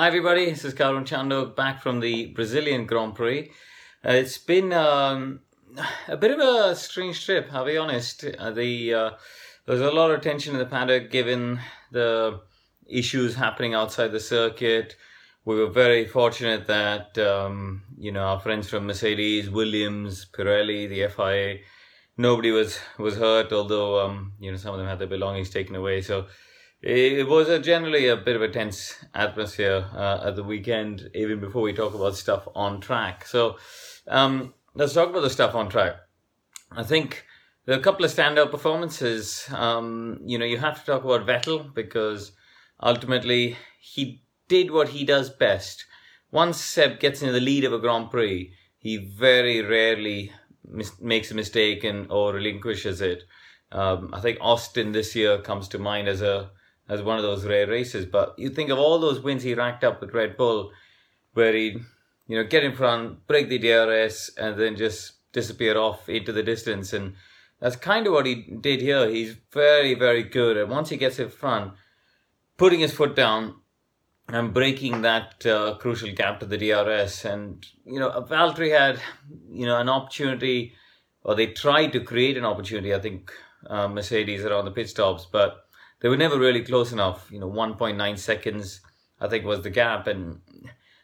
Hi everybody, this is Karun Chandhok back from the Brazilian Grand Prix. Uh, it's been um, a bit of a strange trip, I'll be honest. Uh, the uh, there was a lot of tension in the paddock given the issues happening outside the circuit. We were very fortunate that um, you know our friends from Mercedes, Williams, Pirelli, the FIA, nobody was was hurt. Although um, you know some of them had their belongings taken away, so it was a generally a bit of a tense atmosphere uh, at the weekend, even before we talk about stuff on track. So um, let's talk about the stuff on track. I think there are a couple of standout performances. Um, you know, you have to talk about Vettel because ultimately he did what he does best. Once Seb gets into the lead of a Grand Prix, he very rarely mis- makes a mistake and or relinquishes it. Um, I think Austin this year comes to mind as a as one of those rare races. But you think of all those wins he racked up with Red Bull, where he, you know, get in front, break the DRS, and then just disappear off into the distance. And that's kind of what he did here. He's very, very good. And once he gets in front, putting his foot down and breaking that uh, crucial gap to the DRS. And, you know, Valtteri had, you know, an opportunity, or they tried to create an opportunity, I think, uh, Mercedes around the pit stops, but they were never really close enough. You know, 1.9 seconds, I think, was the gap. And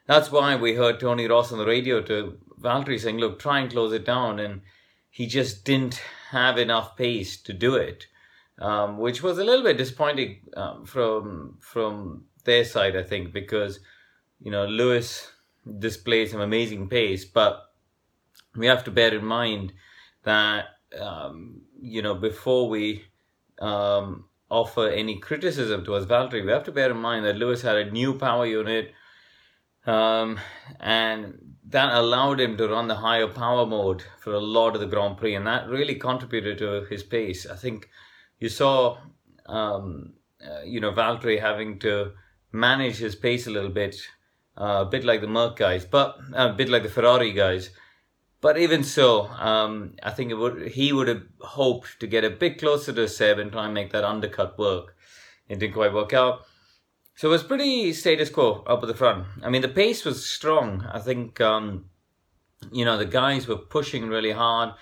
that's why we heard Tony Ross on the radio to Valtteri saying, look, try and close it down. And he just didn't have enough pace to do it, um, which was a little bit disappointing um, from from their side, I think, because, you know, Lewis displayed some amazing pace, but we have to bear in mind that, um, you know, before we um, offer any criticism towards Valtteri, we have to bear in mind that Lewis had a new power unit, um, and that allowed him to run the higher power mode for a lot of the Grand Prix, and that really contributed to his pace. I think you saw, um, uh, you know, Valtteri having to manage his pace a little bit, uh, a bit like the Merc guys, but uh, a bit like the Ferrari guys. But even so, um, I think would, he would have hoped to get a bit closer to Seb and try and make that undercut work. It didn't quite work out. So it was pretty status quo up at the front. I mean, the pace was strong. I think, um, you know, the guys were pushing really hard.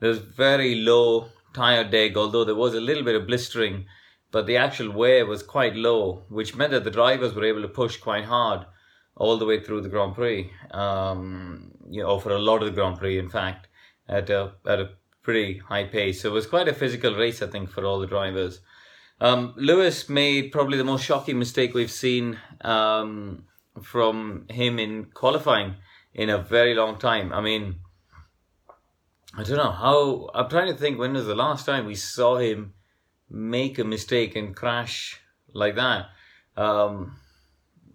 There was very low tire deg, although there was a little bit of blistering, but the actual wear was quite low, which meant that the drivers were able to push quite hard all the way through the Grand Prix. Um, you know, for a lot of the Grand Prix, in fact, at a at a pretty high pace. So it was quite a physical race, I think, for all the drivers. Um, Lewis made probably the most shocking mistake we've seen um, from him in qualifying in a very long time. I mean, I don't know how. I'm trying to think when was the last time we saw him make a mistake and crash like that. Um,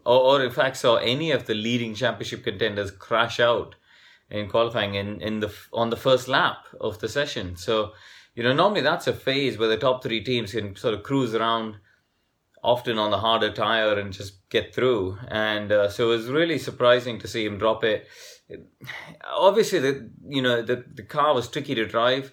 or, or in fact saw any of the leading championship contenders crash out in qualifying in, in the on the first lap of the session. So, you know, normally that's a phase where the top three teams can sort of cruise around, often on the harder tire and just get through. And uh, so it was really surprising to see him drop it. Obviously, the you know the the car was tricky to drive,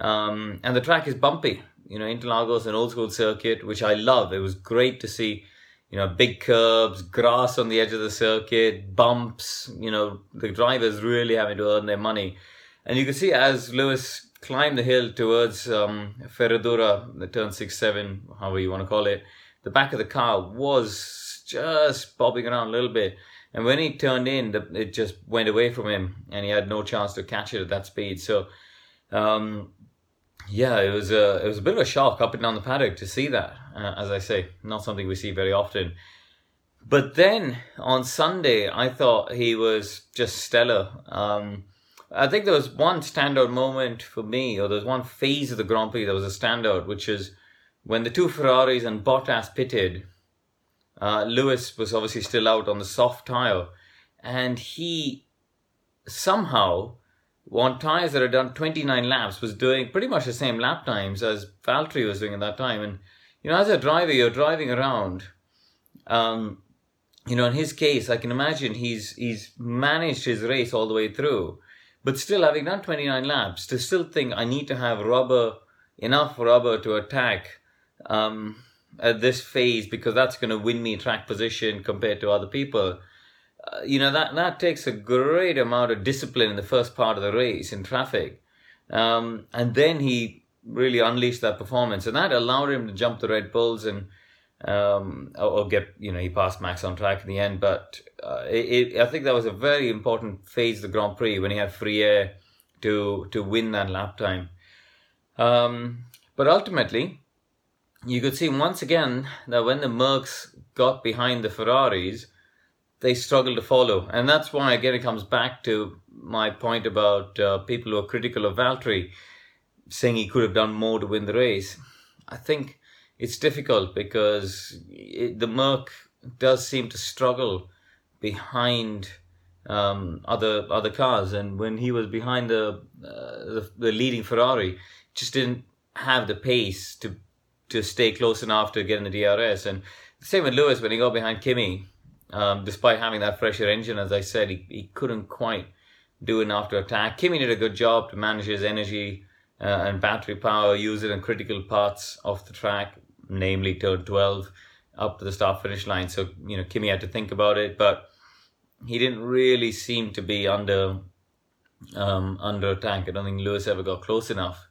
um, and the track is bumpy. You know, Interlagos an old school circuit, which I love. It was great to see you know, big curbs, grass on the edge of the circuit, bumps, you know, the drivers really having to earn their money. And you can see as Lewis climbed the hill towards um, Ferradura, the turn 6 7, however you want to call it, the back of the car was just bobbing around a little bit. And when he turned in, it just went away from him and he had no chance to catch it at that speed. So, um, yeah, it was a it was a bit of a shock up and down the paddock to see that. Uh, as I say, not something we see very often. But then on Sunday, I thought he was just stellar. Um, I think there was one standout moment for me, or there was one phase of the Grand Prix that was a standout, which is when the two Ferraris and Bottas pitted. Uh, Lewis was obviously still out on the soft tire, and he somehow on tires that had done 29 laps was doing pretty much the same lap times as Valtteri was doing at that time. And, you know, as a driver, you're driving around. Um, you know, in his case, I can imagine he's he's managed his race all the way through, but still having done 29 laps, to still think I need to have rubber, enough rubber to attack, um, at this phase because that's going to win me track position compared to other people. Uh, you know that that takes a great amount of discipline in the first part of the race in traffic, um, and then he really unleashed that performance, and that allowed him to jump the Red Bulls and um, or, get you know he passed Max on track in the end. But uh, it, it, I think that was a very important phase of the Grand Prix when he had free air to to win that lap time. Um, but ultimately, you could see once again that when the Mercs got behind the Ferraris, they struggle to follow. And that's why, again, it comes back to my point about uh, people who are critical of Valtteri saying he could have done more to win the race. I think it's difficult because it, the Merc does seem to struggle behind um, other other cars, and when he was behind the, uh, the the leading Ferrari, just didn't have the pace to to stay close enough to get in the DRS. And same with Lewis when he got behind Kimi, um, despite having that fresher engine, as I said, he, he couldn't quite do enough to attack. Kimi did a good job to manage his energy uh, and battery power, use it in critical parts of the track, namely turn 12 up to the start finish line. So, you know, Kimi had to think about it, but he didn't really seem to be under um, under attack. I don't think Lewis ever got close enough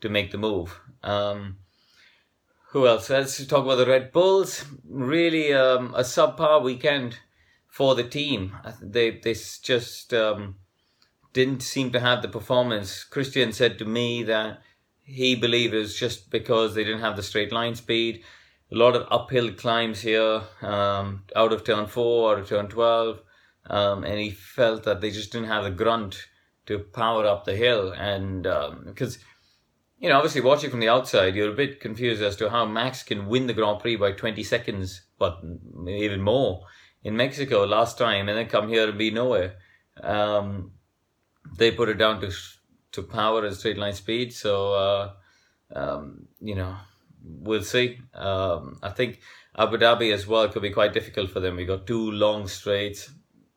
to make the move. Um, who else? Let's talk about the Red Bulls. Really, um, a subpar weekend for the team. They they just um, didn't seem to have the performance. Christian said to me that he believed it was just because they didn't have the straight line speed. A lot of uphill climbs here, um, out of turn four, out of turn twelve, um, and he felt that they just didn't have the grunt to power up the hill. And because um, you know, obviously watching from the outside, you're a bit confused as to how Max can win the Grand Prix by 20 seconds, but even more in Mexico last time, and then come here and be nowhere. Um, they put it down to to power and straight line speed. So, uh, um, you know, we'll see. Um, I think Abu Dhabi as well could be quite difficult for them. We got two long straights.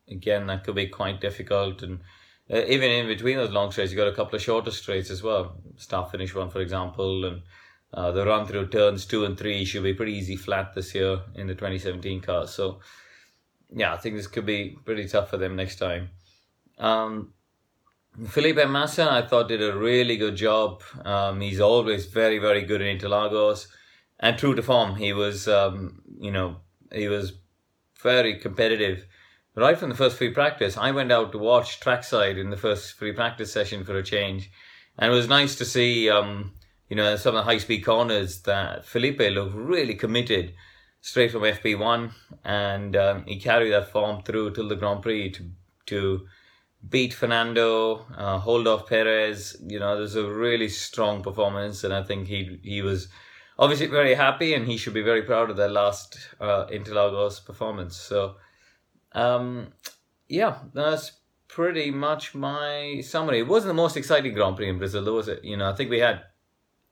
Again, that could be quite difficult and uh, even in between those long straights, you got a couple of shorter straights as well. Start finish one, for example, and uh, the run through turns two and three should be pretty easy flat this year in the 2017 cars. So, yeah, I think this could be pretty tough for them next time. Um, Felipe Massa, I thought, did a really good job. Um, he's always very, very good in Interlagos and true to form. He was, um, you know, he was very competitive right from the first free practice, I went out to watch trackside in the first free practice session for a change. And it was nice to see, um, you know, some of the high speed corners that Felipe looked really committed straight from FP1. And um, he carried that form through till the Grand Prix to, to beat Fernando, uh, hold off Perez. You know, there's a really strong performance. And I think he, he was obviously very happy and he should be very proud of that last uh, Interlagos performance. So, um, yeah, that's pretty much my summary. It wasn't the most exciting Grand Prix in Brazil, though, was it? You know, I think we had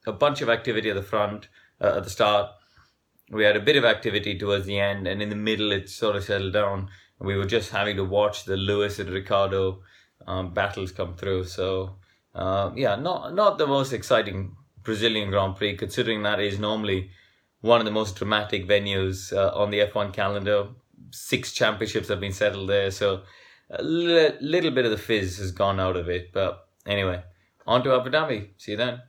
a bunch of activity at the front, uh, at the start. We had a bit of activity towards the end, and in the middle, it sort of settled down. We were just having to watch the Lewis and Ricciardo um, battles come through. So, uh, yeah, not not the most exciting Brazilian Grand Prix, considering that is normally one of the most dramatic venues uh, on the F1 calendar six championships have been settled there. So a little bit of the fizz has gone out of it. But anyway, on to Abu Dhabi. See you then.